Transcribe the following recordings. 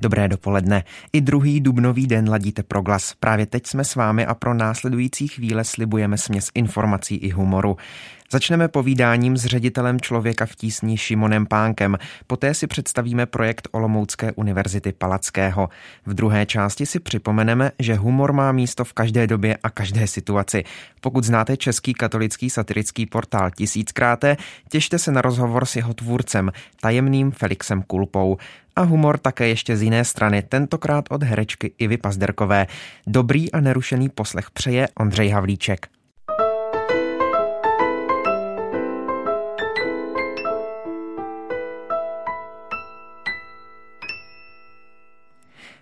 Dobré dopoledne. I druhý dubnový den ladíte pro glas. Právě teď jsme s vámi a pro následující chvíle slibujeme směs informací i humoru. Začneme povídáním s ředitelem Člověka v tísni Šimonem Pánkem. Poté si představíme projekt Olomoucké univerzity Palackého. V druhé části si připomeneme, že humor má místo v každé době a každé situaci. Pokud znáte český katolický satirický portál Tisíckráté, těšte se na rozhovor s jeho tvůrcem, tajemným Felixem Kulpou. A humor také ještě z jiné strany, tentokrát od herečky Ivy Pazderkové. Dobrý a nerušený poslech přeje Ondřej Havlíček.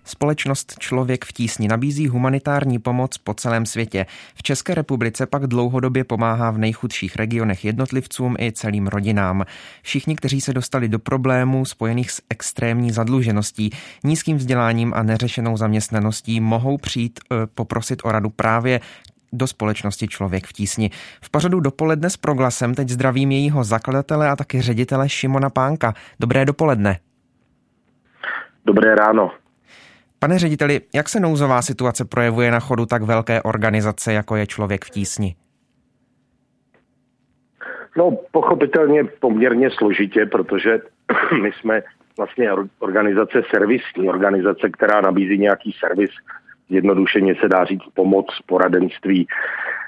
Společnost Člověk v tísni nabízí humanitární pomoc po celém světě. V České republice pak dlouhodobě pomáhá v nejchudších regionech jednotlivcům i celým rodinám. Všichni, kteří se dostali do problémů spojených s extrémní zadlužeností, nízkým vzděláním a neřešenou zaměstnaností, mohou přijít e, poprosit o radu právě do společnosti Člověk v tísni. V pořadu dopoledne s proglasem teď zdravím jejího zakladatele a taky ředitele Šimona Pánka. Dobré dopoledne. Dobré ráno. Pane řediteli, jak se nouzová situace projevuje na chodu tak velké organizace, jako je Člověk v tísni? No, pochopitelně poměrně složitě, protože my jsme vlastně organizace servisní, organizace, která nabízí nějaký servis, jednodušeně se dá říct pomoc, poradenství,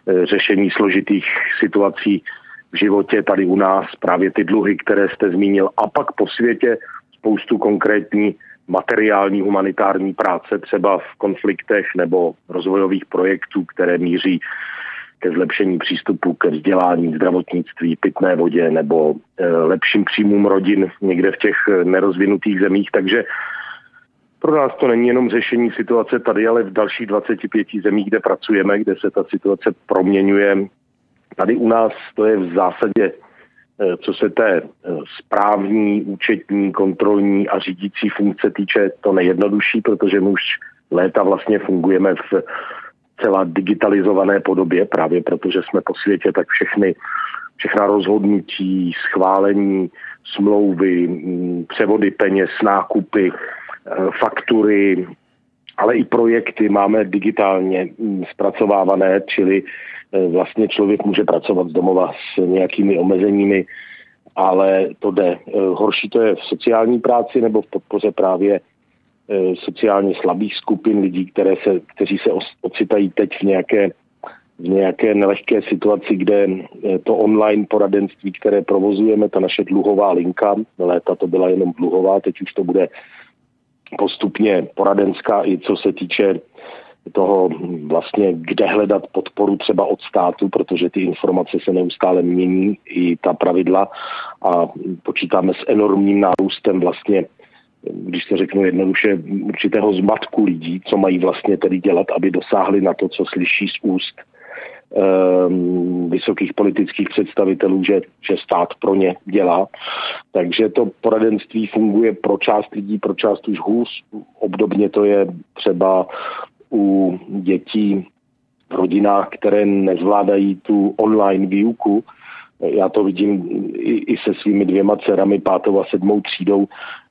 e, řešení složitých situací v životě tady u nás, právě ty dluhy, které jste zmínil, a pak po světě spoustu konkrétní materiální humanitární práce třeba v konfliktech nebo rozvojových projektů, které míří ke zlepšení přístupu ke vzdělání, zdravotnictví, pitné vodě nebo e, lepším příjmům rodin někde v těch nerozvinutých zemích. Takže pro nás to není jenom řešení situace tady, ale v dalších 25 zemích, kde pracujeme, kde se ta situace proměňuje. Tady u nás to je v zásadě Eh, co se té eh, správní, účetní, kontrolní a řídící funkce týče, to nejjednodušší, protože my už léta vlastně fungujeme v celá digitalizované podobě, právě protože jsme po světě, tak všechny, všechna rozhodnutí, schválení, smlouvy, mm, převody peněz, nákupy, eh, faktury, ale i projekty máme digitálně mm, zpracovávané, čili e, vlastně člověk může pracovat z domova s nějakými omezeními, ale to jde. E, horší to je v sociální práci nebo v podpoře právě e, sociálně slabých skupin lidí, které se, kteří se ocitají teď v nějaké, v nějaké nelehké situaci, kde to online poradenství, které provozujeme, ta naše dluhová linka, léta to byla jenom dluhová, teď už to bude postupně poradenská i co se týče toho vlastně, kde hledat podporu třeba od státu, protože ty informace se neustále mění, i ta pravidla a počítáme s enormním nárůstem vlastně když se řeknu jednoduše, určitého zmatku lidí, co mají vlastně tedy dělat, aby dosáhli na to, co slyší z úst vysokých politických představitelů, že, že stát pro ně dělá. Takže to poradenství funguje pro část lidí, pro část už hůř. Obdobně to je třeba u dětí v rodinách, které nezvládají tu online výuku. Já to vidím i, i se svými dvěma dcerami, pátou a sedmou třídou,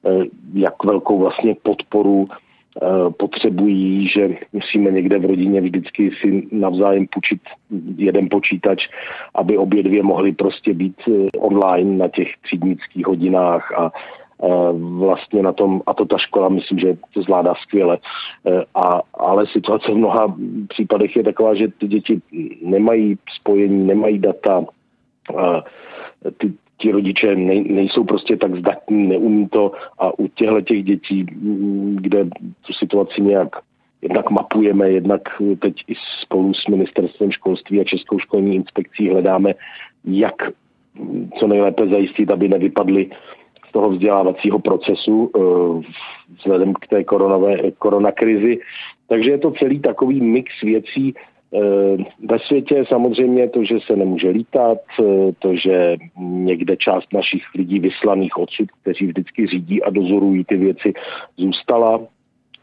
eh, jak velkou vlastně podporu potřebují, že musíme někde v rodině vždycky si navzájem půjčit jeden počítač, aby obě dvě mohly prostě být eh, online na těch třídnických hodinách a eh, vlastně na tom, a to ta škola myslím, že to zvládá skvěle, a, ale situace v mnoha případech je taková, že ty děti nemají spojení, nemají data, ty, ti rodiče nej, nejsou prostě tak zdatní, neumí to a u těchto těch dětí, mm, kde tu situaci nějak jednak mapujeme, jednak teď i spolu s ministerstvem školství a Českou školní inspekcí hledáme, jak co nejlépe zajistit, aby nevypadly z toho vzdělávacího procesu eh, vzhledem k té koronové, koronakrizi. Takže je to celý takový mix věcí, ve světě samozřejmě to, že se nemůže lítat, eh, to, že někde část našich lidí vyslaných odsud, kteří vždycky řídí a dozorují ty věci, zůstala.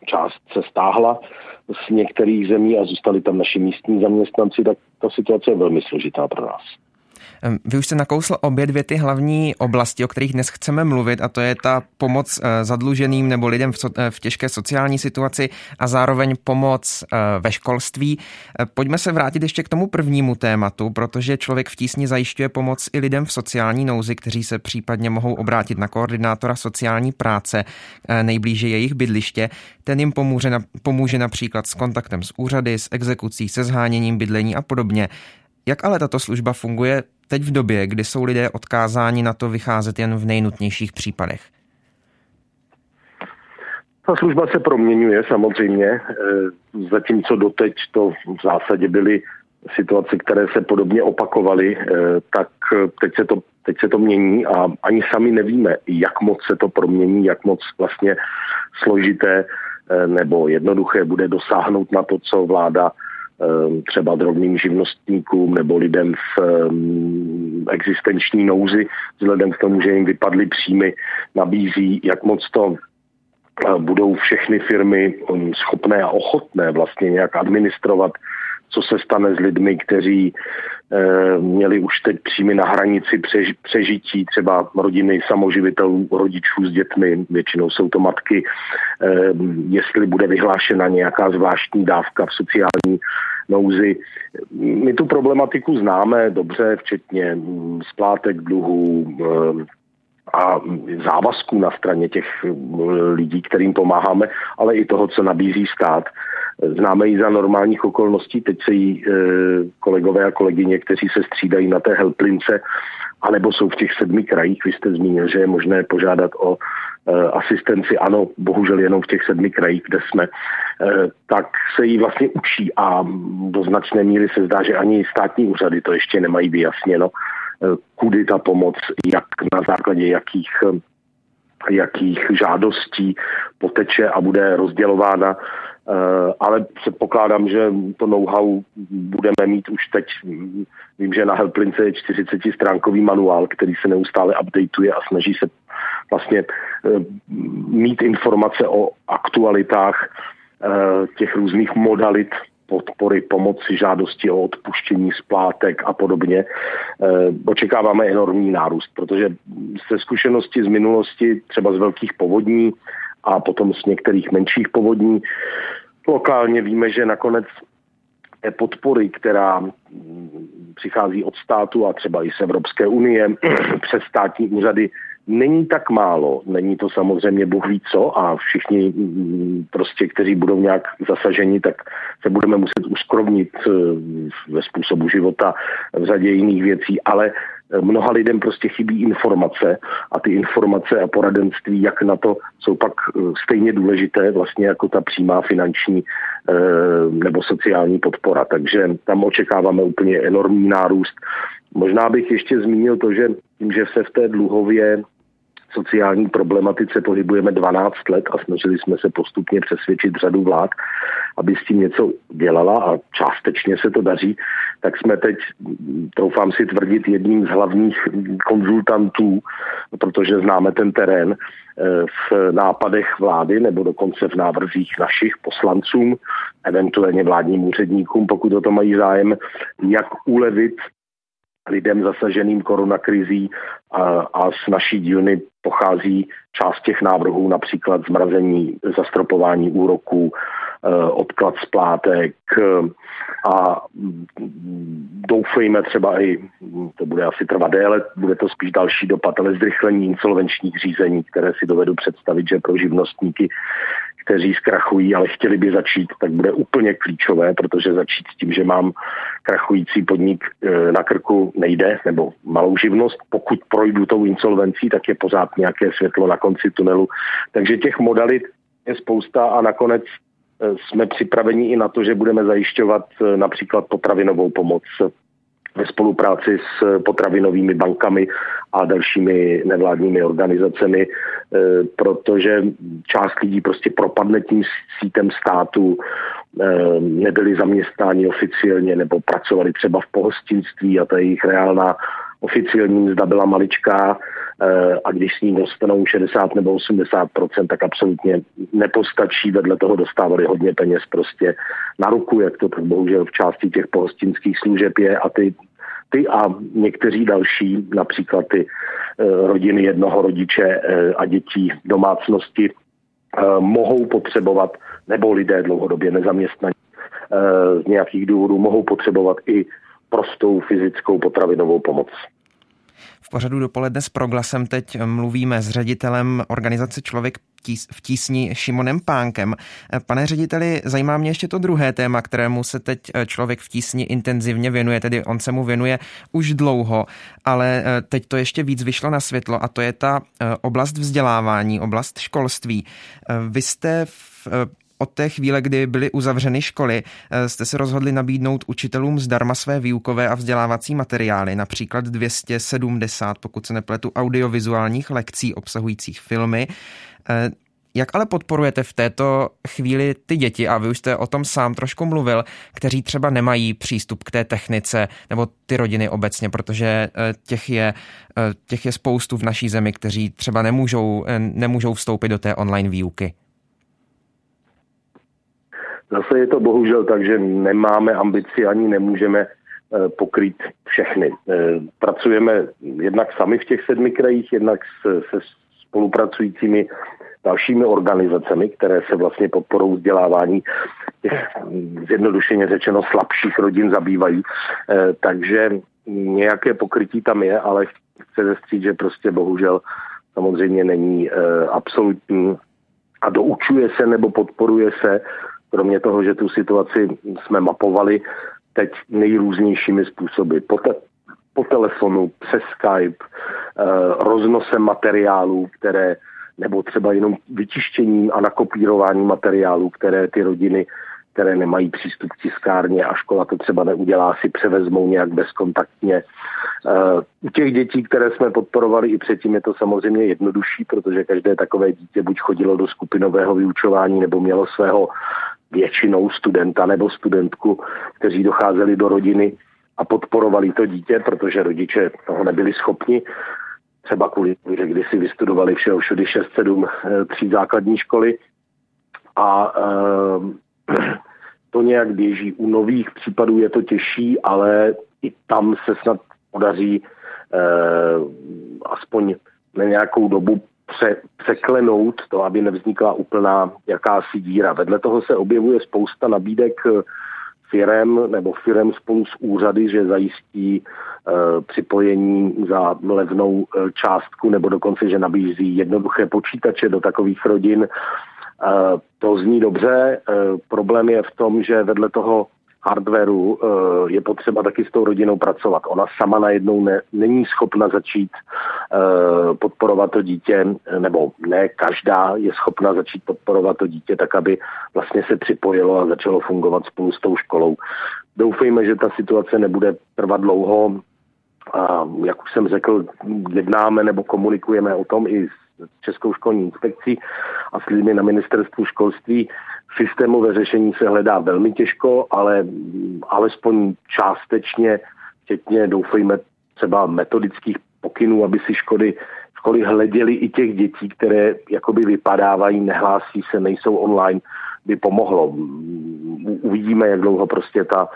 část se stáhla z některých zemí a zůstali tam naši místní zaměstnanci, tak ta situace je velmi složitá pro nás. Vy už jste nakousl obě dvě ty hlavní oblasti, o kterých dnes chceme mluvit, a to je ta pomoc eh, zadluženým nebo lidem v, eh, v těžké sociální situaci a zároveň pomoc eh, ve školství. Pojďme se vrátit ještě k tomu prvnímu tématu, protože člověk v tísni zajišťuje pomoc i lidem v sociální nouzi, kteří se případně mohou obrátit na koordinátora sociální práce nejblíže jejich bydliště. Ten jim pomůže, pomůže například s kontaktem s úřady, s exekucí, se zháněním bydlení a podobně. Jak ale tato služba funguje teď v době, kdy jsou lidé odkázáni na to vycházet jen v nejnutnějších případech? Ta služba se proměňuje samozřejmě, e, zatímco doteď to v zásadě byly situace, které se podobně opakovaly, e, tak teď se, to, teď se to mění a ani sami nevíme, jak moc se to promění, jak moc vlastně složité e, nebo jednoduché bude dosáhnout na to, co vláda třeba drobným živnostníkům nebo lidem v ehm, existenční nouzi, vzhledem k tomu, že jim vypadly příjmy, nabízí, jak moc to eh, budou všechny firmy ehm, schopné a ochotné vlastně nějak administrovat, co se stane s lidmi, kteří e, měli už teď příjmy na hranici přež, přežití, třeba rodiny samoživitelů, rodičů s dětmi, většinou jsou to matky, e, jestli bude vyhlášena nějaká zvláštní dávka v sociální nouzi. My tu problematiku známe dobře, včetně splátek dluhů eh, a závazků na straně těch eh, lidí, kterým pomáháme, ale i toho, co nabízí stát. Známe ji za normálních okolností, teď se jí eh, kolegové a kolegyně, kteří se střídají na té helplince, anebo jsou v těch sedmi krajích. Vy jste zmínil, že je možné požádat o Eh, asistenci, ano, bohužel jenom v těch sedmi krajích, kde jsme, tak se jí vlastně učí a do značné míry se zdá, že ani státní úřady to ještě nemají vyjasněno, kudy ta pomoc, jak na základě jakých jakých žádostí poteče a bude rozdělována Eh, ale předpokládám, že to know-how budeme mít už teď. Vím, že na Helplince je 40-stránkový manuál, který se neustále updateuje a snaží se vlastně eh, mít informace o aktualitách eh, těch různých modalit podpory, pomoci, žádosti o odpuštění splátek a podobně. Očekáváme enormní nárůst, protože ze zkušenosti z minulosti, třeba z velkých povodní, a potom z některých menších povodní. Lokálně víme, že nakonec té podpory, která přichází od státu a třeba i z Evropské unie přes státní úřady, není tak málo. Není to samozřejmě Bůh ví co a všichni prostě, kteří budou nějak zasaženi, tak se budeme muset uskromnit eh, ve způsobu života v řadě jiných věcí, ale mnoha lidem prostě chybí informace a ty informace a poradenství, jak na to, jsou pak eh, stejně důležité vlastně jako ta přímá finanční eh, nebo sociální podpora. Takže tam očekáváme úplně enormní nárůst. Možná bych ještě zmínil to, že tím, že se v té dluhově sociální problematice pohybujeme 12 let a snažili jsme se postupně přesvědčit řadu vlád, aby s tím něco dělala a částečně se to daří, tak jsme teď, troufám si tvrdit, jedním z hlavních konzultantů, protože známe ten terén, eh, v nápadech vlády nebo dokonce v návrzích našich poslancům, eventuálně vládním úředníkům, pokud o to mají zájem, jak ulevit lidem zasaženým koronakrizí a, a z naší dílny pochází část těch návrhů, například zmrazení, zastropování úroků, eh, odklad splátek eh, a doufejme třeba i, to bude asi trvat déle, bude to spíš další dopad, ale zrychlení insolvenčních řízení, které si dovedu představit, že pro živnostníky kteří zkrachují, ale chtěli by začít, tak bude úplně klíčové, protože začít s tím, že mám krachující podnik e, na krku nejde, nebo malou živnost. Pokud projdu tou insolvencí, tak je pořád nějaké světlo na konci tunelu. Takže těch modalit je spousta a nakonec e, jsme připraveni i na to, že budeme zajišťovat e, například potravinovou pomoc ve spolupráci s potravinovými bankami a dalšími nevládními organizacemi, e, protože část lidí prostě propadne tím sítem státu, e, nebyli zaměstnáni oficiálně nebo pracovali třeba v pohostinství a ta jejich reálná oficiální mzda byla maličká eh, a když s ní dostanou 60 nebo 80% tak absolutně nepostačí. Vedle toho dostávali hodně peněz prostě na ruku, jak to tak bohužel v části těch pohostinských služeb je a ty ty a někteří další, například ty eh, rodiny jednoho rodiče eh, a dětí domácnosti, mohou potřebovat, nebo lidé dlouhodobě nezaměstnaní z nějakých důvodů mohou potřebovat i prostou fyzickou potravinovou pomoc. V pořadu dopoledne s Proglasem teď mluvíme s ředitelem organizace Člověk v tísni Šimonem Pánkem. Pane řediteli, zajímá mě ještě to druhé téma, kterému se teď člověk v tísni intenzivně věnuje, tedy on se mu věnuje už dlouho, ale teď to ještě víc vyšlo na světlo a to je ta oblast vzdělávání, oblast školství. Vy jste v od té chvíle, kdy byly uzavřeny školy, eh, jste se rozhodli nabídnout učitelům zdarma své výukové a vzdělávací materiály, například 270, pokud se nepletu, audiovizuálních lekcí obsahujících filmy. Eh, jak ale podporujete v této chvíli ty děti, a vy už jste o tom sám trošku mluvil, kteří třeba nemají přístup k té technice, nebo ty rodiny obecně, protože eh, těch je, těch je spoustu v naší zemi, kteří třeba nemůžou, nemůžou vstoupit do té online výuky? Zase je to bohužel tak, že nemáme ambici ani nemůžeme eh, pokrýt všechny. Eh, pracujeme jednak sami v těch sedmi krajích, jednak se spolupracujícími dalšími organizacemi, které se vlastně podporou vzdělávání těch zjednodušeně řečeno slabších rodin zabývají. Eh, takže nějaké pokrytí tam je, ale chci zestřít, že prostě bohužel samozřejmě není absolutní a doučuje se nebo podporuje se kromě toho, že tu situaci jsme mapovali teď nejrůznějšími způsoby. Po, te, po telefonu, přes Skype, eh, roznosem materiálů, které nebo třeba jenom vytištěním a nakopírováním materiálů, které ty rodiny které nemají přístup k tiskárně a škola to třeba neudělá, si převezmou nějak bezkontaktně. Eh, u těch dětí, které jsme podporovali i předtím, je to samozřejmě jednodušší, protože každé takové dítě buď chodilo do skupinového vyučování nebo mělo svého většinou studenta nebo studentku, kteří docházeli do rodiny a podporovali to dítě, protože rodiče toho nebyli schopni. Třeba kvůli že kdysi vystudovali všeho všudy 6-7 eh, tří základní školy a e, to nějak běží. U nových případů je to těžší, ale i tam se snad podaří e, aspoň na nějakou dobu pře, překlenout to, aby nevznikla úplná jakási díra. Vedle toho se objevuje spousta nabídek eh, firem nebo firem spolu s úřady, že zajistí e, připojení za levnou e, částku nebo dokonce, že nabízí jednoduché počítače do takových rodin. E, to zní dobře. E, problém je v tom, že vedle toho hardwareu eh, je potřeba taky s tou rodinou pracovat. Ona sama najednou ne, není schopna začít eh, podporovat to dítě, nebo ne každá je schopna začít podporovat to dítě tak, aby vlastně se připojilo a začalo fungovat spolu s tou školou. Doufejme, že ta situace nebude trvat dlouho. A jak už jsem řekl, jednáme nebo komunikujeme o tom i s Českou školní inspekcí a s lidmi na ministerstvu školství Systémové řešení se hledá velmi těžko, ale alespoň částečně, včetně doufejme třeba metodických pokynů, aby si škody, školy hleděly i těch dětí, které jakoby vypadávají, nehlásí se, nejsou online, by pomohlo. Uvidíme, jak dlouho prostě ta,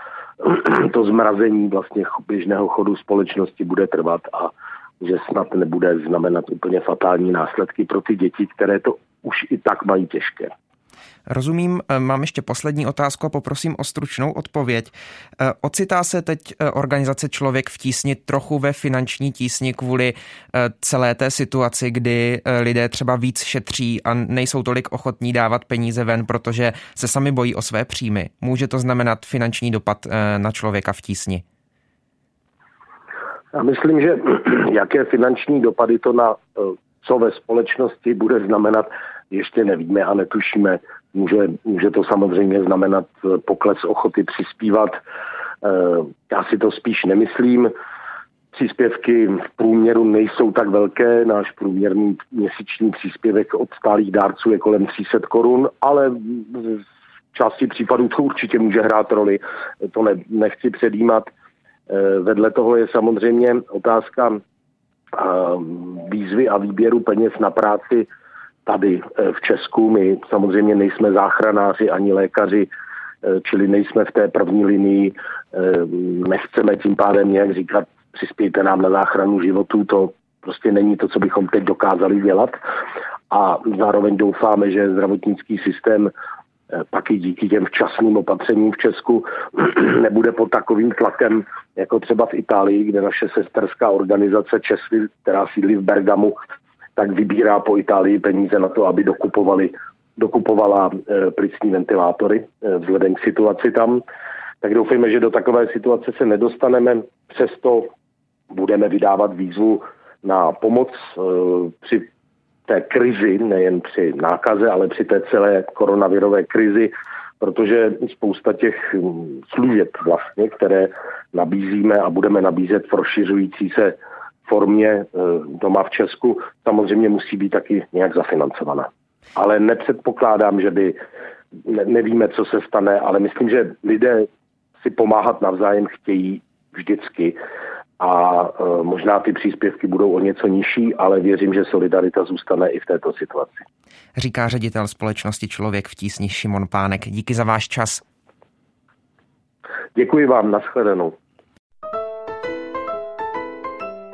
to zmrazení vlastně běžného chodu společnosti bude trvat a že snad nebude znamenat úplně fatální následky pro ty děti, které to už i tak mají těžké. Rozumím, eh, mám ještě poslední otázku a poprosím o stručnou odpověď. Eh, ocitá se teď eh, organizace Člověk v tísni trochu ve finanční tísni kvůli celé té situaci, kdy lidé třeba víc šetří a nejsou tolik ochotní dávat peníze ven, protože se sami bojí o své příjmy. Může to znamenat finanční dopad na člověka v tísni? Já myslím, že jaké finanční dopady to na co ve společnosti bude znamenat, ještě nevíme a netušíme. Může, může to samozřejmě znamenat eh, pokles ochoty přispívat. Eh, já si to spíš nemyslím. Příspěvky v průměru nejsou tak velké. Náš průměrný měsíční příspěvek od stálých dárců je kolem 300 korun, ale v části případů to určitě může hrát roli. To ne, nechci předjímat. Vedle toho je samozřejmě otázka výzvy a výběru peněz na práci tady v Česku. My samozřejmě nejsme záchranáři ani lékaři, čili nejsme v té první linii. Nechceme tím pádem nějak říkat, přispějte nám na záchranu životů, to prostě není to, co bychom teď dokázali dělat. A zároveň doufáme, že zdravotnický systém eh, pak i díky těm včasným opatřením v Česku nebude pod takovým tlakem, jako třeba v Itálii, kde naše sesterská organizace Česvy, která sídlí v Bergamu, tak vybírá po Itálii peníze na to, aby dokupovali, dokupovala e, plicní ventilátory e, vzhledem k situaci tam. Tak doufejme, že do takové situace se nedostaneme. Přesto budeme vydávat výzvu na pomoc e, při té krizi, nejen při nákaze, ale při té celé koronavirové krizi, protože spousta těch hm, služeb vlastně, které nabízíme a budeme nabízet v rozšiřující se formě e, doma v Česku, samozřejmě musí být taky nějak zafinancovaná. Ale nepředpokládám, že by, ne, nevíme, co se stane, ale myslím, že lidé si pomáhat navzájem chtějí vždycky a e, možná ty příspěvky budou o něco nižší, ale věřím, že solidarita zůstane i v této situaci. Říká ředitel společnosti Člověk v tísni Šimon Pánek. Díky za váš čas. Děkuji vám, nashledanou.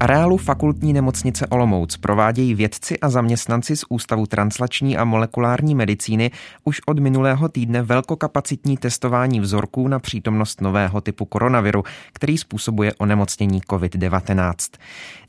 Areálu fakultní nemocnice Olomouc provádějí vědci a zaměstnanci z Ústavu translační a molekulární medicíny už od minulého týdne velkokapacitní testování vzorků na přítomnost nového typu koronaviru, který způsobuje onemocnění COVID-19.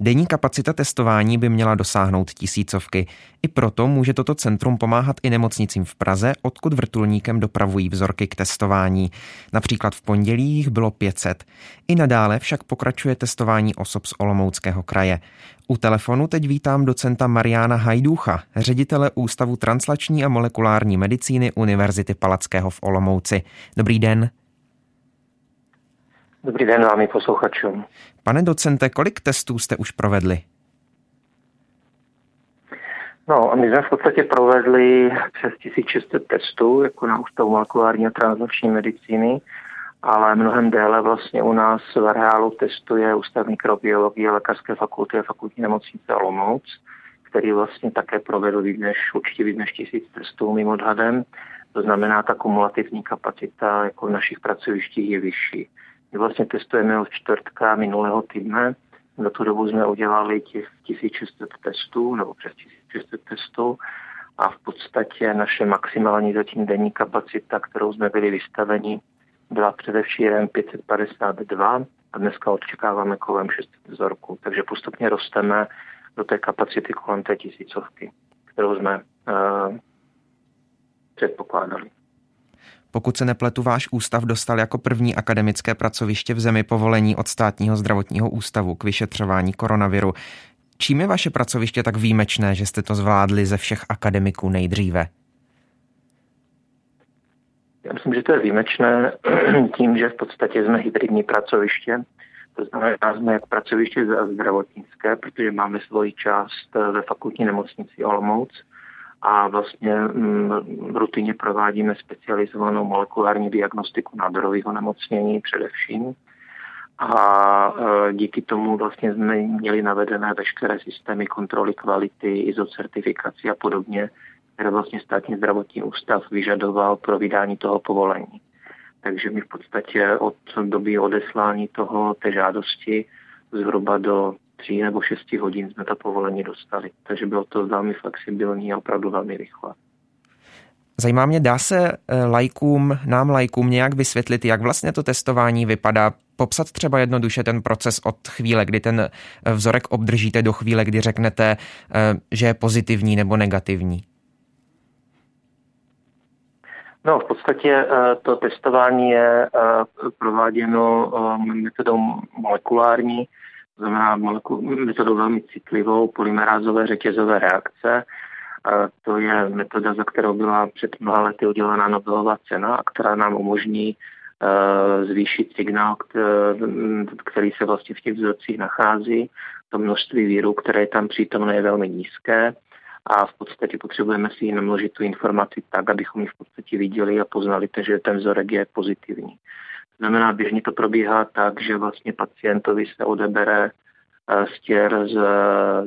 Denní kapacita testování by měla dosáhnout tisícovky. I proto může toto centrum pomáhat i nemocnicím v Praze, odkud vrtulníkem dopravují vzorky k testování. Například v pondělí jich bylo 500. I nadále však pokračuje testování osob z Olomouckého kraje. U telefonu teď vítám docenta Mariana Hajducha, ředitele Ústavu translační a molekulární medicíny Univerzity Palackého v Olomouci. Dobrý den. Dobrý den vám i posluchačům. Pane docente, kolik testů jste už provedli? No, my jsme v podstatě provedli přes 1600 testů, jako na Ústavu molekulární a translační medicíny, ale mnohem déle vlastně u nás v areálu testuje Ústav mikrobiologie Lékařské fakulty a fakultní nemocnice Olomouc, který vlastně také provedl víc než, určitě víc než tisíc testů mým odhadem. To znamená, ta kumulativní kapacita jako v našich pracovištích je vyšší. My vlastně testujeme od čtvrtka minulého týdne. Za tu dobu jsme udělali těch 1600 testů, nebo přes 1600 testů a v podstatě naše maximální zatím denní kapacita, kterou jsme byli vystaveni, byla především 552 a dneska očekáváme kolem 600 vzorků. Takže postupně rosteme do té kapacity kolem té tisícovky, kterou jsme uh, předpokládali. Pokud se nepletu, váš ústav dostal jako první akademické pracoviště v zemi povolení od státního zdravotního ústavu k vyšetřování koronaviru. Čím je vaše pracoviště tak výjimečné, že jste to zvládli ze všech akademiků nejdříve? Já myslím, že to je výjimečné tím, že v podstatě jsme hybridní pracoviště. To znamená, jsme jak pracoviště zdravotnické, protože máme svoji část ve fakultní nemocnici Olomouc a vlastně mm, rutině provádíme specializovanou molekulární diagnostiku nádorových onemocnění především. A e, díky tomu vlastně jsme měli navedené veškeré systémy kontroly kvality, izocertifikaci a podobně, které vlastně státní zdravotní ústav vyžadoval pro vydání toho povolení. Takže my v podstatě od doby odeslání toho té žádosti zhruba do tří nebo šesti hodin jsme to povolení dostali. Takže bylo to velmi flexibilní a opravdu velmi rychle. Zajímá mě, dá se eh, lajkům, nám lajkům nějak vysvětlit, jak vlastně to testování vypadá? Popsat třeba jednoduše ten proces od chvíle, kdy ten eh, vzorek obdržíte do chvíle, kdy řeknete, eh, že je pozitivní nebo negativní? No, v podstatě to testování je prováděno metodou molekulární, znamená metodou velmi citlivou polymerázové řetězové reakce. To je metoda, za kterou byla před mnoha lety udělená Nobelová cena, která nám umožní zvýšit signál, který se vlastně v těch vzorcích nachází. To množství víru, které je tam přítomné, je velmi nízké a v podstatě potřebujeme si namnožit tu informaci tak, abychom ji v podstatě viděli a poznali, že ten vzorek je pozitivní. Znamená, běžně to probíhá tak, že vlastně pacientovi se odebere eh, stěr z,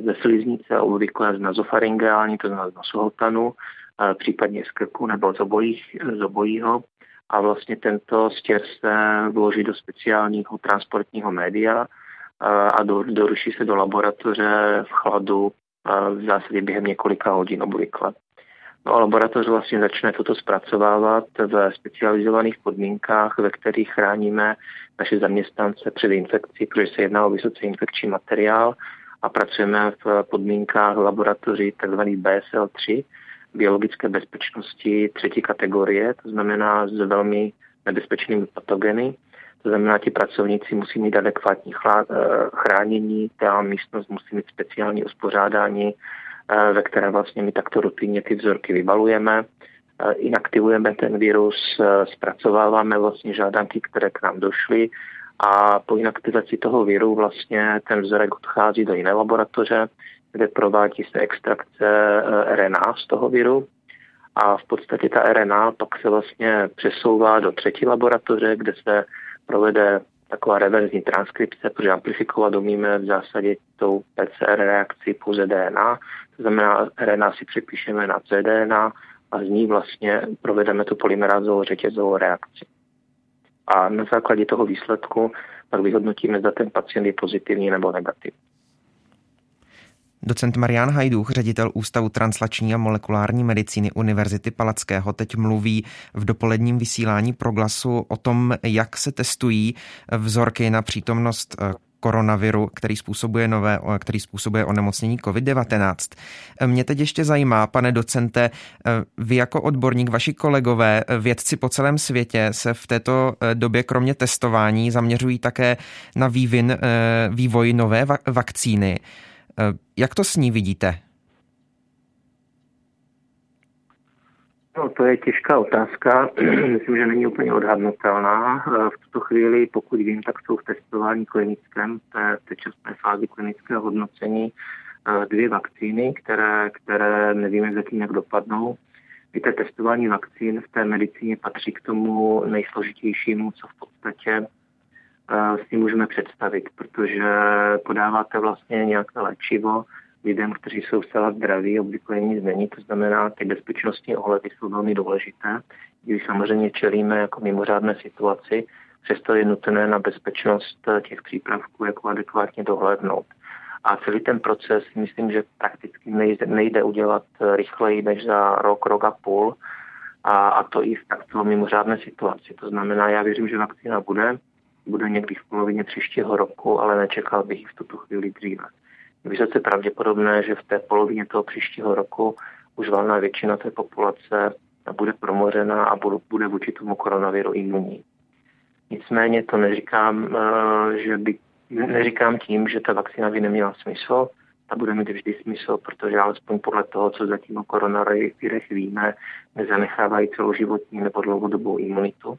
ze sliznice, obvykle z nazofaringeální, to znamená z nosohotanu, eh, případně z krku nebo z, obojích, z obojího. A vlastně tento stěr se vloží do speciálního transportního média eh, a do, doruší se do laboratoře v chladu v zásadě během několika hodin obvykle. No a laboratoř vlastně začne toto zpracovávat ve specializovaných podmínkách, ve kterých chráníme naše zaměstnance před infekcí, protože se jedná o vysoce infekční materiál a pracujeme v podmínkách laboratoří tzv. BSL-3, biologické bezpečnosti třetí kategorie, to znamená s velmi nebezpečnými patogeny. To znamená, ti pracovníci musí mít adekvátní eh, chránění, ta místnost musí mít speciální uspořádání, eh, ve které vlastně my takto rutinně ty vzorky vybalujeme, eh, inaktivujeme ten virus, zpracováváme vlastně žádanky, které k nám došly a po inaktivaci toho viru vlastně ten vzorek odchází do jiné laboratoře, kde provádí se extrakce RNA z toho viru a v podstatě ta RNA pak se vlastně přesouvá do třetí laboratoře, kde se provede taková reverzní transkripce, protože amplifikovat umíme v zásadě tou PCR reakcí pouze DNA, to znamená RNA si přepíšeme na cDNA a z ní vlastně provedeme tu polymerázovou řetězovou reakci. A na základě toho výsledku pak vyhodnotíme, zda ten pacient je pozitivní nebo negativní. Docent Marian Hajduch, ředitel Ústavu translační a molekulární medicíny Univerzity Palackého, teď mluví v dopoledním vysílání proglasu o tom, jak se testují vzorky na přítomnost eh, koronaviru, který způsobuje, nové, který způsobuje onemocnění COVID-19. Mě teď ještě zajímá, pane docente, eh, vy jako odborník, vaši kolegové, eh, vědci po celém světě se v této době kromě testování zaměřují také na vývin, vývoj nové vakcíny. Eh, jak to s ní vidíte? No, to je těžká otázka. Myslím, že není úplně odhadnutelná. Eh, v tuto chvíli, pokud vím, tak jsou v testování klinickém, té, té časné fázi klinického hodnocení, eh, dvě vakcíny, které, které nevíme zatím, jak dopadnou. Víte, testování vakcín v té medicíně patří k tomu nejsložitějšímu, co v podstatě si můžeme představit, protože podáváte vlastně nějaké léčivo lidem, kteří jsou zcela zdraví, obvykle nic není, to znamená, ty bezpečnostní ohledy jsou velmi důležité. Když samozřejmě čelíme jako mimořádné situaci, přesto je nutné na bezpečnost těch přípravků jako adekvátně dohlédnout. A celý ten proces myslím, že prakticky nejde, nejde udělat rychleji než za rok, rok a půl. A, a to i v takto mimořádné situaci. To znamená, já věřím, že vakcína bude, bude někdy v polovině příštího roku, ale nečekal bych ji v tuto chvíli dříve. Je vysoce pravděpodobné, že v té polovině toho příštího roku už valná většina té populace bude promořena a bude vůči tomu koronaviru imunní. Nicméně to neříkám, eh, že by, neříkám tím, že ta vakcína by neměla smysl. Ta bude mít vždy smysl, protože alespoň podle toho, co zatím o koronavirech víme, nezanechávají celoživotní nebo dlouhodobou imunitu.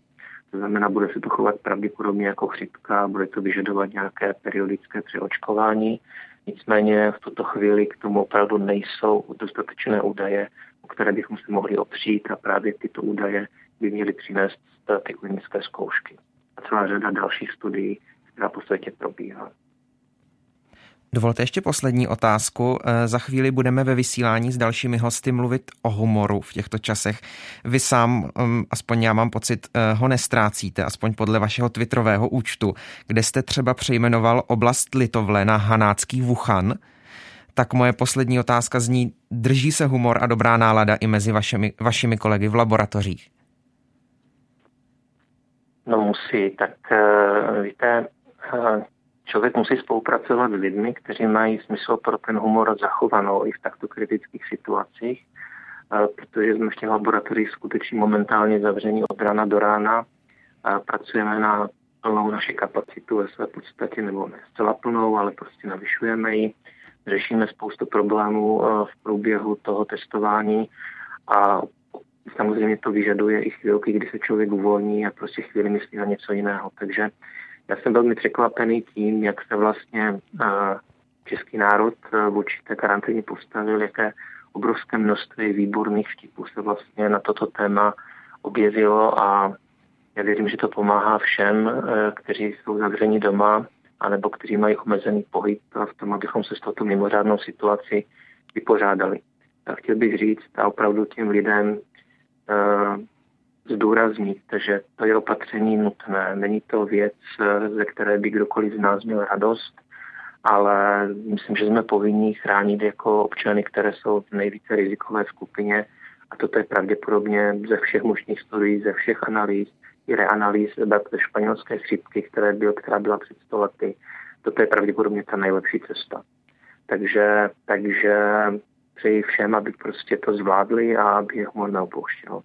To znamená, bude se to chovat pravděpodobně jako chřipka, bude to vyžadovat nějaké periodické přeočkování. Nicméně v tuto chvíli k tomu opravdu nejsou dostatečné údaje, o které bychom se mohli opřít a právě tyto údaje by měly přinést ty klinické zkoušky. A celá řada dalších studií, která po světě probíhá. Dovolte ještě poslední otázku. Eh, za chvíli budeme ve vysílání s dalšími hosty mluvit o humoru v těchto časech. Vy sám, mm, aspoň já mám pocit, eh, ho nestrácíte, aspoň podle vašeho twitterového účtu, kde jste třeba přejmenoval oblast Litovle na Hanácký Wuhan. Tak moje poslední otázka zní, drží se humor a dobrá nálada i mezi vašimi, vašimi kolegy v laboratořích? No musí, tak uh, víte, Člověk musí spolupracovat s lidmi, kteří mají smysl pro ten humor zachovanou i v takto kritických situacích, protože jsme v těch laboratořích skutečně momentálně zavření od rána do rána. Pracujeme na plnou naši kapacitu ve své podstatě, nebo ne zcela plnou, ale prostě navyšujeme ji. Řešíme spoustu problémů v průběhu toho testování a samozřejmě to vyžaduje i chvilky, kdy se člověk uvolní a prostě chvíli myslí na něco jiného. Takže já jsem velmi překvapený tím, jak se vlastně český národ vůči té karanténě postavil, jaké obrovské množství výborných vtipů se vlastně na toto téma objevilo a já věřím, že to pomáhá všem, eh, kteří jsou zavřeni doma, anebo kteří mají omezený pohyb v tom, abychom se s touto mimořádnou situací vypořádali. A chtěl bych říct a opravdu těm lidem zdůraznit, že to je opatření nutné. Není to věc, ze které by kdokoliv z nás měl radost, ale myslím, že jsme povinni chránit jako občany, které jsou v nejvíce rizikové skupině a toto je pravděpodobně ze všech možných studií, ze všech analýz, i reanalýz dat španělské chřipky, které byl, která byla před 100 lety. Toto je pravděpodobně ta nejlepší cesta. Takže, takže přeji všem, aby prostě to zvládli a aby je humor neopouštěl.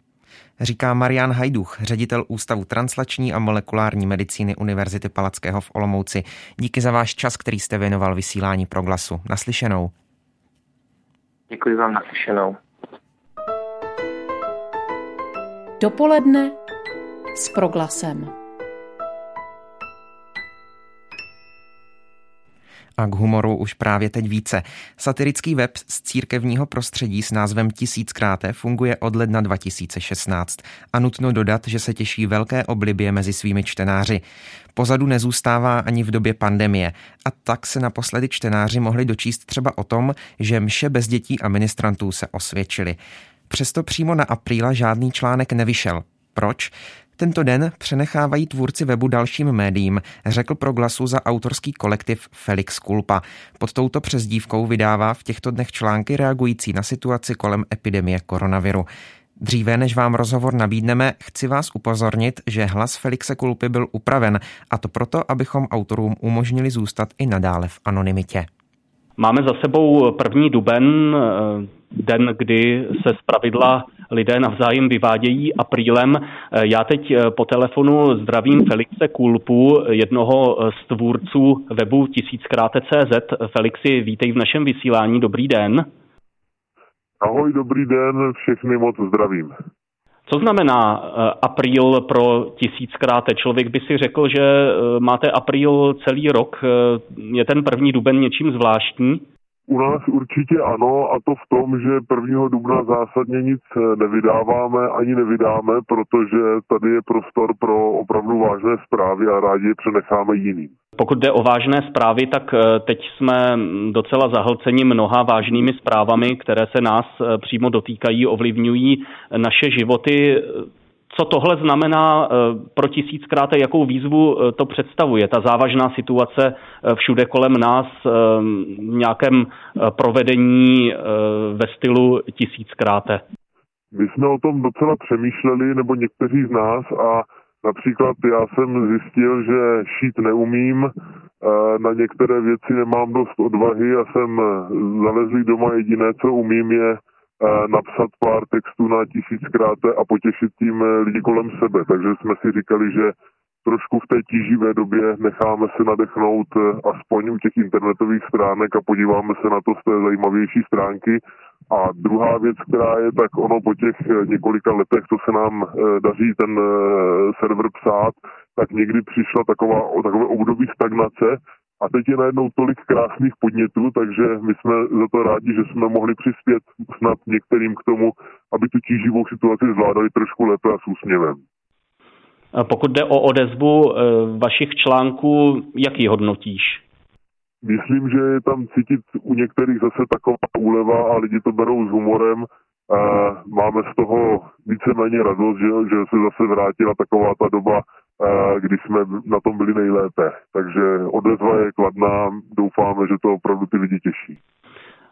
Říká Marian Hajduch, ředitel Ústavu translační a molekulární medicíny Univerzity Palackého v Olomouci. Díky za váš čas, který jste věnoval vysílání proglasu. Naslyšenou. Děkuji vám naslyšenou. Dopoledne s proglasem. A k humoru už právě teď více. Satirický web z církevního prostředí s názvem Tisíckráté funguje od ledna 2016 a nutno dodat, že se těší velké oblibě mezi svými čtenáři. Pozadu nezůstává ani v době pandemie a tak se naposledy čtenáři mohli dočíst třeba o tom, že mše bez dětí a ministrantů se osvědčily. Přesto přímo na apríla žádný článek nevyšel. Proč? Tento den přenechávají tvůrci webu dalším médiím, řekl pro glasu za autorský kolektiv Felix Kulpa. Pod touto přezdívkou vydává v těchto dnech články reagující na situaci kolem epidemie koronaviru. Dříve než vám rozhovor nabídneme, chci vás upozornit, že hlas Felixe Kulpy byl upraven, a to proto, abychom autorům umožnili zůstat i nadále v anonymitě. Máme za sebou první duben, eh, den, kdy se zpravidla lidé navzájem vyvádějí aprílem. Já teď eh, po telefonu zdravím Felixe Kulpu, jednoho z tvůrců webu tisíckráte.cz. Felixi, vítej v našem vysílání. Dobrý den. Ahoj, dobrý den, všechny moc zdravím. Co znamená eh, apríl pro tisíckráte? Člověk by si řekl, že eh, máte apríl celý rok. Je ten první duben něčím zvláštní? U nás určitě ano a to v tom, že 1. dubna zásadně nic nevydáváme ani nevydáme, protože tady je prostor pro opravdu vážné zprávy a rádi je přenecháme jiným. Pokud jde o vážné zprávy, tak eh, teď jsme docela zahlceni mnoha vážnými zprávami, které se nás eh, přímo dotýkají, ovlivňují naše životy. Co tohle znamená eh, pro tisíckráte, jakou výzvu eh, to představuje? Ta závažná situace eh, všude kolem nás v nějakém provedení ve stylu tisíckráte? My jsme o tom docela přemýšleli, nebo někteří z nás a Například já jsem zjistil, že šít neumím, na některé věci nemám dost odvahy a jsem zalezlý doma. Jediné, co umím, je napsat pár textů na tisíckrát a potěšit tím eh, lidi kolem sebe. Takže jsme si říkali, že trošku v té tíživé době necháme se nadechnout eh, aspoň u těch internetových stránek a podíváme se na to z té zajímavější stránky. A druhá věc, která je, tak ono po těch eh, několika letech, co se nám daří ten server psát, tak někdy přišla taková, takové období stagnace a teď je najednou tolik krásných podnětů, takže my jsme za to rádi, že jsme mohli přispět snad některým k tomu, aby tu tíživou situaci zvládali trošku lépe a s úsměvem. Pokud jde o odezvu eh, vašich článků, jak ji hodnotíš? Myslím, že je tam cítit u některých zase taková úleva a lidi to berou s humorem. Máme z toho víceméně radost, že, že se zase vrátila taková ta doba když jsme na tom byli nejlépe. Takže odezva je kladná, doufáme, že to opravdu ty lidi těší.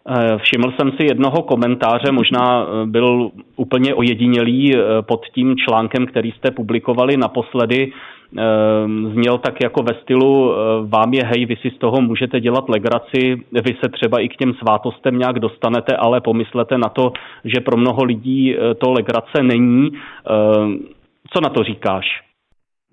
Eh, všiml jsem si jednoho komentáře, možná eh, byl úplně ojedinělý eh, pod tím článkem, který jste publikovali naposledy. Zněl tak jako ve stylu vám je hej, vy si z toho můžete dělat legraci, vy se třeba i k těm svátostem nějak dostanete, ale pomyslete na to, že pro mnoho lidí to legrace není. Co na to říkáš?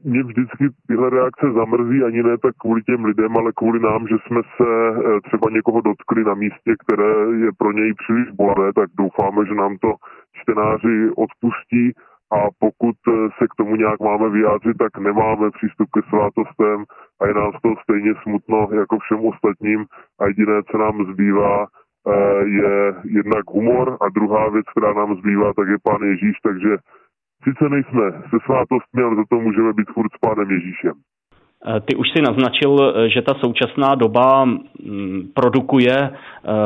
Mě vždycky tyhle reakce zamrzí ani ne tak kvůli těm lidem, ale kvůli nám, že jsme se eh, třeba někoho dotkli na místě, které je pro něj příliš bolavé, tak doufáme, že nám to čtenáři odpustí. A pokud eh, se k tomu nějak máme vyjádřit, tak nemáme přístup ke svátostem a je nám z toho stejně smutno jako všem ostatním. A jediné, co nám zbývá, je jednak humor a druhá věc, která nám zbývá, tak je pán Ježíš, takže sice nejsme se svátostmi, ale za to můžeme být furt s pánem Ježíšem. Eh, ty už si naznačil, eh, že ta současná doba mm, produkuje eh,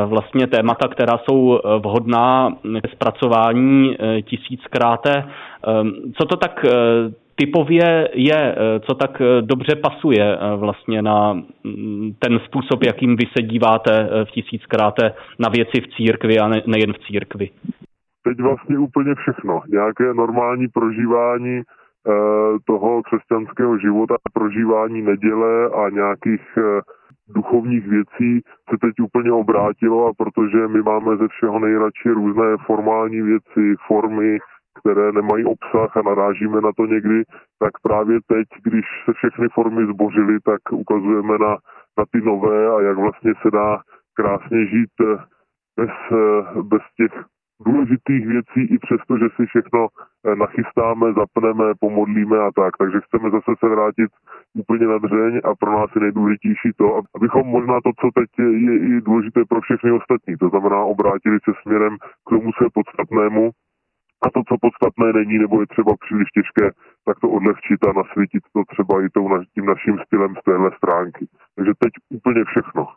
vlastně témata, která jsou vhodná k zpracování tisíckráte. Co to tak typově je, co tak dobře pasuje vlastně na mm, ten způsob, jakým vy se díváte v tisíckráte na věci v církvi a nejen v církvi? Teď vlastně úplně všechno. Nějaké normální prožívání Eh, toho křesťanského života, prožívání neděle a nějakých eh, duchovních věcí se teď úplně obrátilo a protože my máme ze všeho nejradši různé formální věci, formy, které nemají obsah a narážíme na to někdy, tak právě teď, když se všechny formy zbořily, tak ukazujeme na, na ty nové a jak vlastně se dá krásně žít eh, bez, bez těch důležitých věcí i přesto, že si všechno eh, nachystáme, zapneme, pomodlíme a tak. Takže chceme zase se vrátit úplně na dřeň a pro nás je nejdůležitější to, abychom možná to, co teď je, i důležité pro všechny ostatní, to znamená obrátili se směrem k tomu, je podstatnému a to, co podstatné není, nebo je třeba příliš těžké, tak to odlehčit a nasvítit to třeba i tím naším stylem z téhle stránky. Takže teď úplně všechno.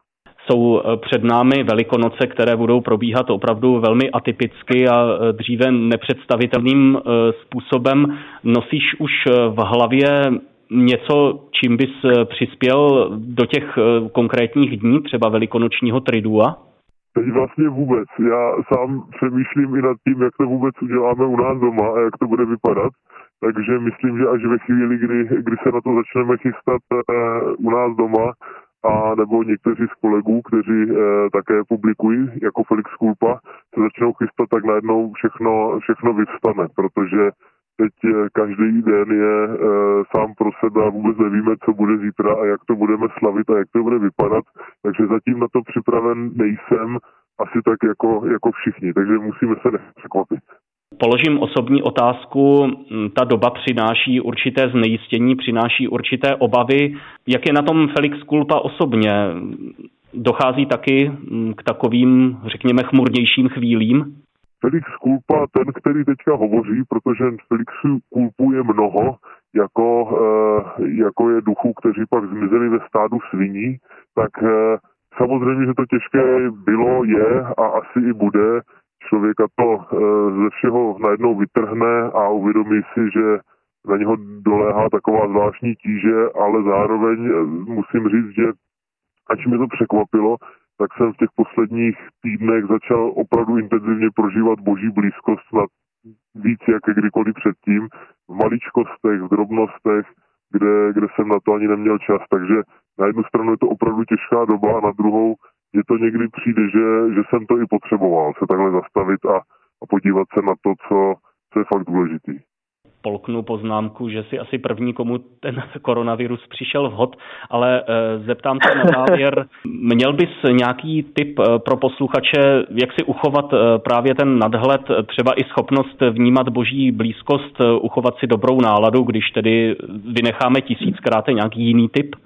Jsou eh, před námi velikonoce, které budou probíhat opravdu velmi atypicky a eh, dříve nepředstavitelným eh, způsobem. Nosíš už v hlavě něco, čím bys přispěl do těch konkrétních dní, třeba velikonočního tridua? Vlastně vůbec. Já sám přemýšlím i nad tím, jak to vůbec uděláme u nás doma a jak to bude vypadat. Takže myslím, že až ve chvíli, kdy, kdy se na to začneme chystat u nás doma, a nebo někteří z kolegů, kteří e, také publikují jako Felix Kulpa, se začnou chystat, tak najednou všechno, všechno vyvstane, protože teď eh, každý den je e, sám pro sebe a vůbec nevíme, co bude zítra a jak to budeme slavit a jak to bude vypadat, takže zatím na to připraven nejsem, asi tak jako, jako všichni, takže musíme se nechat překvapit. Položím osobní otázku. Ta doba přináší určité znejistění, přináší určité obavy. Jak je na tom Felix Kulpa osobně? Dochází taky k takovým, řekněme, chmurnějším chvílím? Felix Kulpa, ten, který teďka hovoří, protože Felixu Kulpu je mnoho, jako, eh, jako je duchů, kteří pak zmizeli ve stádu sviní, tak eh, samozřejmě, že to těžké bylo, je a asi i bude člověka to eh, ze všeho najednou vytrhne a uvědomí si, že na něho doléhá taková zvláštní tíže, ale zároveň eh, musím říct, že ač mi to překvapilo, tak jsem v těch posledních týdnech začal opravdu intenzivně prožívat boží blízkost na víc jak kdykoliv předtím, v maličkostech, v drobnostech, kde, kde jsem na to ani neměl čas. Takže na jednu stranu je to opravdu těžká doba a na druhou mně to někdy přijde, že, že jsem to i potřeboval, se takhle zastavit a, a podívat se na to, co, co je fakt důležitý polknu poznámku, že si asi první, komu ten koronavirus přišel vhod, ale e, zeptám se na závěr, měl bys nějaký tip e, pro posluchače, jak si uchovat e, právě ten nadhled, třeba i schopnost vnímat boží blízkost, uchovat si dobrou náladu, když tedy vynecháme tisíckrát nějaký jiný tip?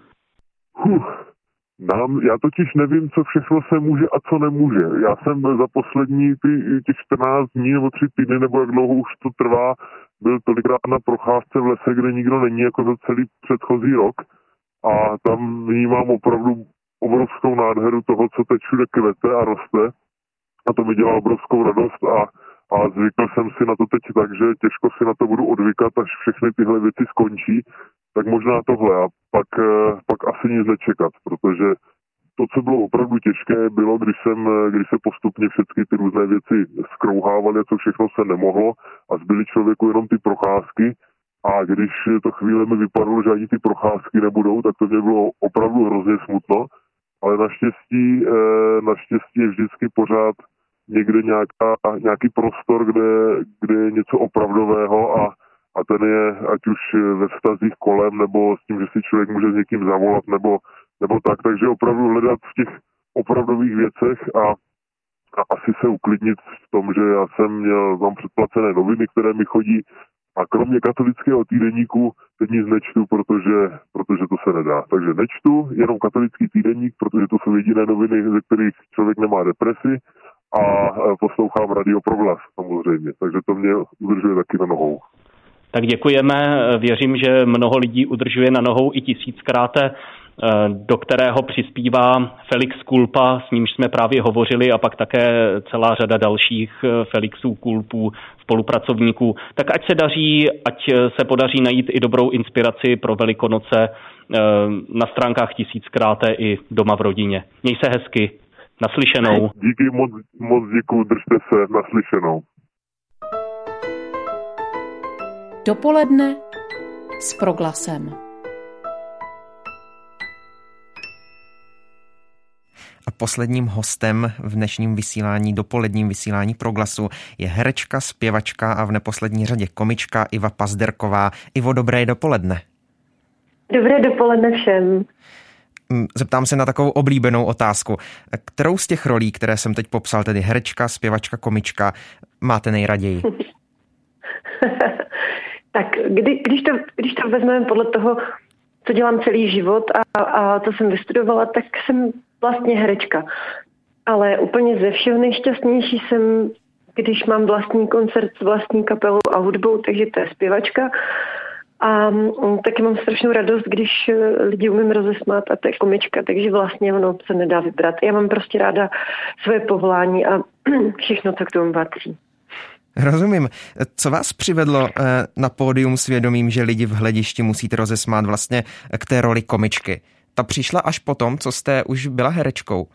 Huh. Nám, já totiž nevím, co všechno se může a co nemůže. Já jsem za poslední ty, těch 14 dní nebo 3 týdny, nebo jak dlouho už to trvá, byl tolikrát na procházce v lese, kde nikdo není jako za celý předchozí rok. A tam vnímám opravdu obrovskou nádheru toho, co teď všude kvete a roste. A to mi dělá obrovskou radost a, a zvykl jsem si na to teď tak, že těžko si na to budu odvykat, až všechny tyhle věci skončí tak možná tohle a pak, eh, pak asi nic nečekat, protože to, co bylo opravdu těžké, bylo, když, jsem, eh, když se postupně všechny ty různé věci skrouhávaly, co všechno se nemohlo a zbyly člověku jenom ty procházky. A když to chvíli mi vypadalo, že ani ty procházky nebudou, tak to mě bylo opravdu hrozně smutno, ale naštěstí, eh, naštěstí je vždycky pořád někde nějaká, nějaký prostor, kde, kde je něco opravdového a a ten je ať už ve vztazích kolem, nebo s tím, že si člověk může s někým zavolat, nebo, nebo tak. Takže opravdu hledat v těch opravdových věcech a, a asi se uklidnit v tom, že já jsem měl, mám předplacené noviny, které mi chodí A kromě katolického týdeníku teď nic nečtu, protože, protože to se nedá. Takže nečtu jenom katolický týdeník, protože to jsou jediné noviny, ze kterých člověk nemá depresi a poslouchám Radio Proglas samozřejmě. Takže to mě udržuje taky na nohou. Tak děkujeme. Věřím, že mnoho lidí udržuje na nohou i tisíckráte Eh, do kterého přispívá Felix Kulpa, s nímž jsme právě hovořili, a pak také celá řada dalších eh, Felixů Kulpů, spolupracovníků. Tak ať se daří, ať se podaří najít i dobrou inspiraci pro Velikonoce eh, na stránkách tisíckráté i doma v rodině. Měj se hezky. Naslyšenou. Díky moc, moc děkuji, držte se, naslyšenou. Dopoledne s proglasem. A posledním hostem v dnešním vysílání, dopoledním vysílání Proglasu je herečka, zpěvačka a v neposlední řadě komička Iva Pazderková. Ivo, dobré dopoledne. Dobré dopoledne všem. Mm, zeptám se na takovou oblíbenou otázku. Kterou z těch rolí, které jsem teď popsal, tedy herečka, zpěvačka, komička, máte nejraději? tak kdy, když, to, když to vezmeme podle toho, co dělám celý život a, a co jsem vystudovala, tak jsem vlastně herečka. Ale úplně ze všeho nejšťastnější jsem, když mám vlastní koncert s vlastní kapelou a hudbou, takže to je zpěvačka. A mm, taky mám strašnou radost, když eh, lidi umím rozesmát a to je komička, takže vlastně ono se nedá vybrat. Já mám prostě ráda své povolání a všechno, co k tomu patří. Rozumím. Co vás přivedlo eh, na pódium svědomím, že lidi v hledišti musíte rozesmát vlastně k té roli komičky? ta přišla až potom, co jste už byla herečkou?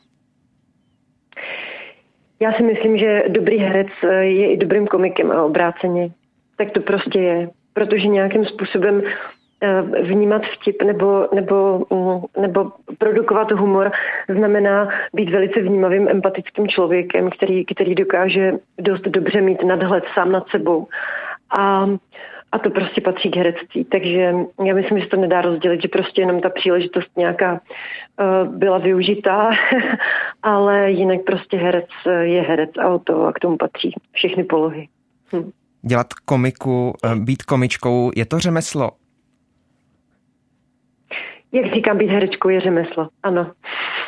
Já si myslím, že dobrý herec eh, je i dobrým komikem a obráceně. Tak to prostě je. Protože nějakým způsobem vnímat vtip nebo, nebo, mm, nebo produkovat humor znamená být velice vnímavým, empatickým člověkem, který, který dokáže dost dobře mít nadhled sám nad sebou. A a to prostě patří k herectví. Takže já myslím, že to nedá rozdělit, že prostě jenom ta příležitost nějaká uh, byla využitá, ale jinak prostě herec eh, je herec a to a k tomu patří všechny polohy. Hm. Dělat komiku, eh, být komičkou, je to řemeslo? Jak říkám, být herečkou je řemeslo, ano.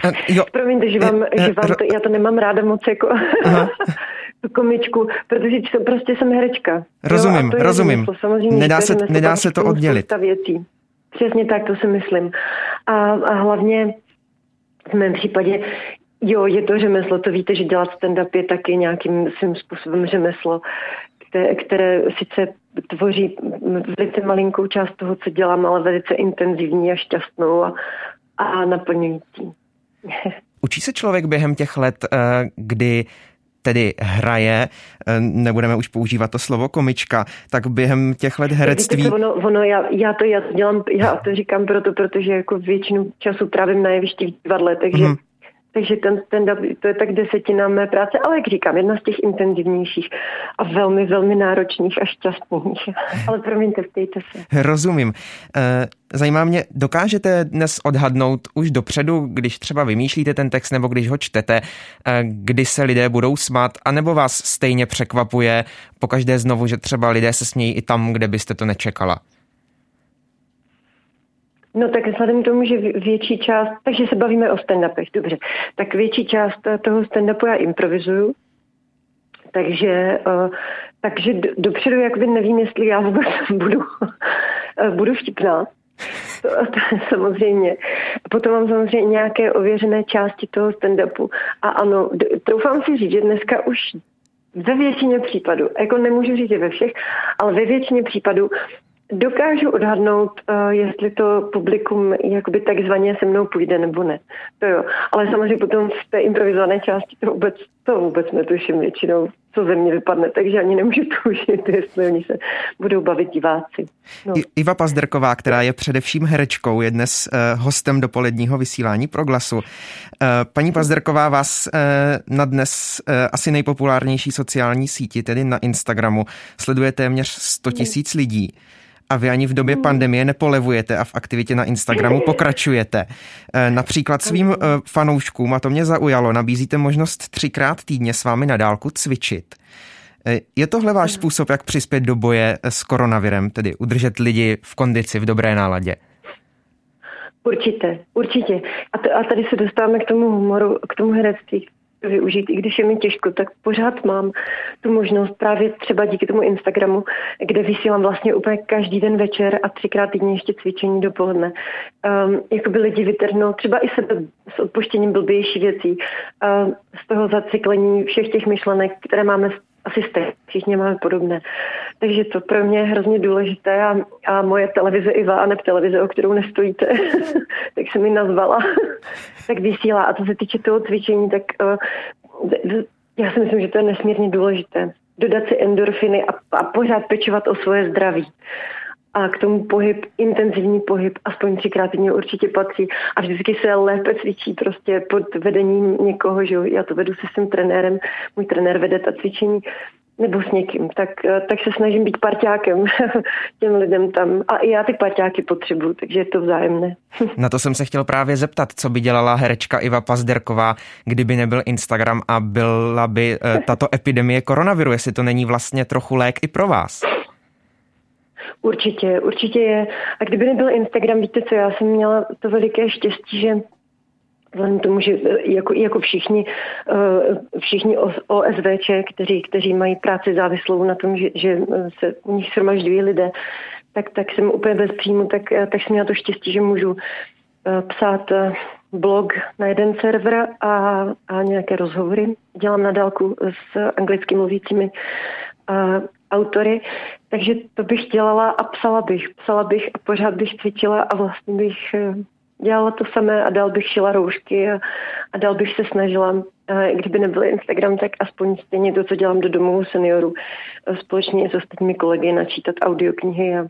Uh, jo. Promiňte, že vám, uh, že vám to, já to nemám ráda moc jako... tu komičku, protože jsem, prostě jsem herečka. Rozumím, jo, rozumím. Samozřejmě, nedá se, nedá se to oddělit. Věcí. Přesně tak, to si myslím. A, a hlavně v mém případě, jo, je to řemeslo, to víte, že dělat stand-up je taky nějakým svým způsobem řemeslo, které, které sice tvoří velice malinkou část toho, co dělám, ale velice intenzivní a šťastnou a, a naplňující. Učí se člověk během těch let, eh, kdy tedy hraje, eh, nebudeme už používat to slovo komička, tak během těch let herectví... Víte, ono, ono já, já, to, já to dělám, já to říkám proto, protože jako většinu času trávím na jevišti v divadle, takže mm-hmm. Takže ten stand-up, to je tak desetina mé práce, ale jak říkám, jedna z těch intenzivnějších a velmi, velmi náročných a šťastných. Ale promiňte, ptejte se. Rozumím. Eh, zajímá mě, dokážete dnes odhadnout už dopředu, když třeba vymýšlíte ten text nebo když ho čtete, eh, kdy se lidé budou smát, anebo vás stejně překvapuje pokaždé znovu, že třeba lidé se smějí i tam, kde byste to nečekala? No tak vzhledem k tomu, že větší část, takže se bavíme o stand-upech, dobře, tak větší část toho stand-upu já improvizuju, takže, uh, takže dopředu jakoby nevím, jestli já vůbec budu, uh, budu vtipná. To, to, samozřejmě. Potom mám samozřejmě nějaké ověřené části toho stand-upu. A ano, troufám si říct, že dneska už ve většině případů, jako nemůžu říct, že ve všech, ale ve většině případů Dokážu odhadnout, uh, jestli to publikum jakoby takzvaně se mnou půjde nebo ne. To jo. Ale samozřejmě potom v té improvizované části to vůbec, to vůbec netuším většinou, co ze mě vypadne, takže ani nemůžu tušit, jestli oni se budou bavit diváci. No. Iva Pazderková, která je především herečkou, je dnes uh, hostem dopoledního vysílání Proglasu. Uh, paní Pazderková, vás na dnes asi nejpopulárnější sociální síti, tedy na Instagramu, sleduje téměř 100 tisíc lidí a vy ani v době pandemie nepolevujete a v aktivitě na Instagramu pokračujete. Eh, například svým eh, fanouškům, a to mě zaujalo, nabízíte možnost třikrát týdně s vámi na dálku cvičit. Je tohle váš způsob, jak přispět do boje s koronavirem, tedy udržet lidi v kondici, v dobré náladě? Určitě, určitě. A, t- a tady se dostáváme k tomu humoru, k tomu herectví, využít, i když je mi těžko, tak pořád mám tu možnost právě třeba díky tomu Instagramu, kde vysílám vlastně úplně každý den večer a třikrát týdně ještě cvičení dopoledne. Um, jako by lidi vytrhnout třeba i sebe s odpuštěním blbější věcí, uh, z toho zacyklení všech těch myšlenek, které máme asi stejně, všichni máme podobné. Takže to pro mě je hrozně důležité a, a moje televize Iva a ne televize, o kterou nestojíte, tak se mi nazvala, tak vysílá. A co se týče toho cvičení, tak uh, já si myslím, že to je nesmírně důležité. Dodat si endorfiny a, a pořád pečovat o svoje zdraví. A k tomu pohyb, intenzivní pohyb, aspoň třikrát týdně určitě patří. A vždycky se lépe cvičí prostě pod vedením někoho, že jo. Já to vedu se svým trenérem, můj trenér vede ta cvičení nebo s někým, tak, tak se snažím být parťákem těm lidem tam. A i já ty parťáky potřebuju, takže je to vzájemné. Na to jsem se chtěl právě zeptat, co by dělala herečka Iva Pazderková, kdyby nebyl Instagram a byla by eh, tato epidemie koronaviru, jestli to není vlastně trochu lék i pro vás. Určitě, určitě je. A kdyby nebyl Instagram, víte co, já jsem měla to veliké štěstí, že Vzhledem tomu, že jako, jako všichni, eh, všichni OSVČ, kteří, kteří mají práci závislou na tom, že, že se u nich shromažďují lidé, tak, tak jsem úplně bez příjmu, tak, tak jsem měla to štěstí, že můžu psát blog na jeden server a, a nějaké rozhovory. Dělám na dálku s anglicky mluvícími autory, takže to bych dělala a psala bych. Psala bych a pořád bych cvičila a vlastně bych dělala to samé a dál bych šila roušky a, a dál bych se snažila, a kdyby nebyl Instagram, tak aspoň stejně to, co dělám do domovů seniorů, společně s ostatními kolegy načítat audioknihy a,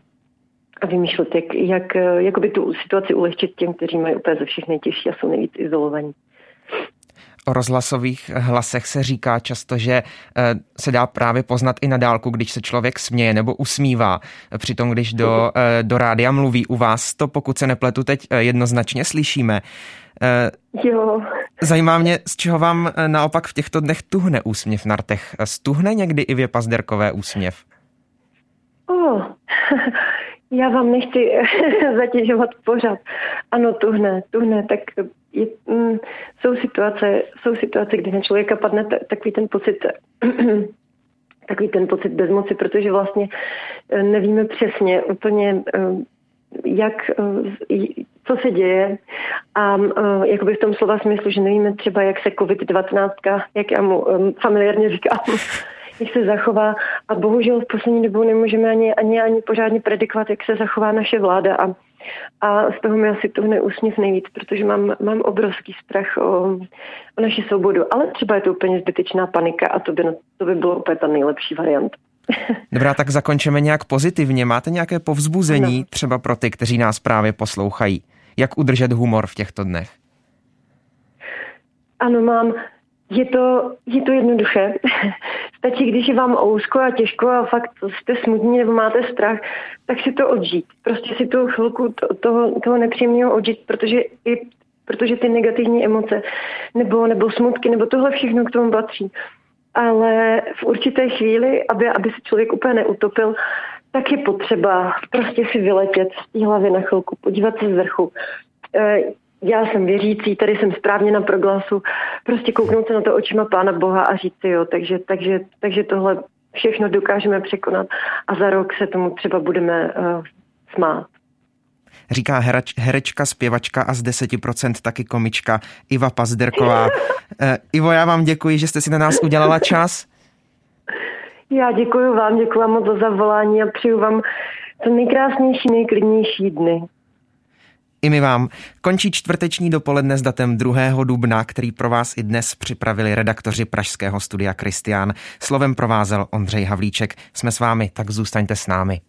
a vymýšlet, jak, jak jakoby tu situaci ulehčit těm, kteří mají úplně ze všech nejtěžší a jsou nejvíc izolovaní. O rozhlasových hlasech se říká často, že eh, se dá právě poznat i na dálku, když se člověk směje nebo usmívá. Přitom, když do, eh, do rádia mluví u vás, to pokud se nepletu teď eh, jednoznačně slyšíme. Jo. Zajímá mě, z čeho vám naopak v těchto dnech tuhne úsměv na rtech. Stuhne někdy i Pazderkové úsměv? Oh. Já vám nechci zatěžovat pořád. Ano, tuhne, tuhne, tak je, mm, jsou, situace, jsou situace, kdy na člověka padne t- takový ten pocit takový ten pocit bezmoci, protože vlastně eh, nevíme přesně úplně, eh, jak, eh, co se děje. A jakoby v tom slova smyslu, že nevíme třeba, jak se COVID-19, jak já mu familiárně říkám, jak se zachová. A bohužel v poslední dobou nemůžeme ani, ani, ani pořádně predikovat, jak se zachová naše vláda. A a z toho mi asi tuhne úsměv nejvíc, protože mám, mám obrovský strach o, o naši svobodu. Ale třeba je to úplně zbytečná panika a to by, to by bylo úplně ta nejlepší varianta. Dobrá, tak zakončeme nějak pozitivně. Máte nějaké povzbuzení no. třeba pro ty, kteří nás právě poslouchají? Jak udržet humor v těchto dnech? Ano, mám. Je to, je to jednoduché. Stačí, když je vám ousko a těžko a fakt jste smutní nebo máte strach, tak si to odžít. Prostě si tu chvilku toho, toho nepříjemného odžít, protože i protože ty negativní emoce nebo, nebo smutky, nebo tohle všechno k tomu patří. Ale v určité chvíli, aby, aby se člověk úplně neutopil, tak je potřeba prostě si vyletět z té hlavy na chvilku, podívat se z vrchu. Eh, já jsem věřící, tady jsem správně na proglasu, prostě kouknout se na to očima Pána Boha a říct si jo, takže, takže, takže tohle všechno dokážeme překonat a za rok se tomu třeba budeme uh, smát. Říká herač, herečka, zpěvačka a z 10% taky komička Iva Pazderková. uh, Ivo, já vám děkuji, že jste si na nás udělala čas. Já děkuji vám, děkuji vám moc za zavolání a přeju vám co nejkrásnější, nejklidnější dny. I my vám. Končí čtvrteční dopoledne s datem 2. dubna, který pro vás i dnes připravili redaktoři Pražského studia Kristián. Slovem provázel Ondřej Havlíček. Jsme s vámi, tak zůstaňte s námi.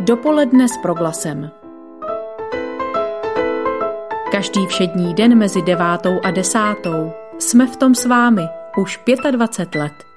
Dopoledne s proglasem. Každý všední den mezi devátou a desátou jsme v tom s vámi už 25 let.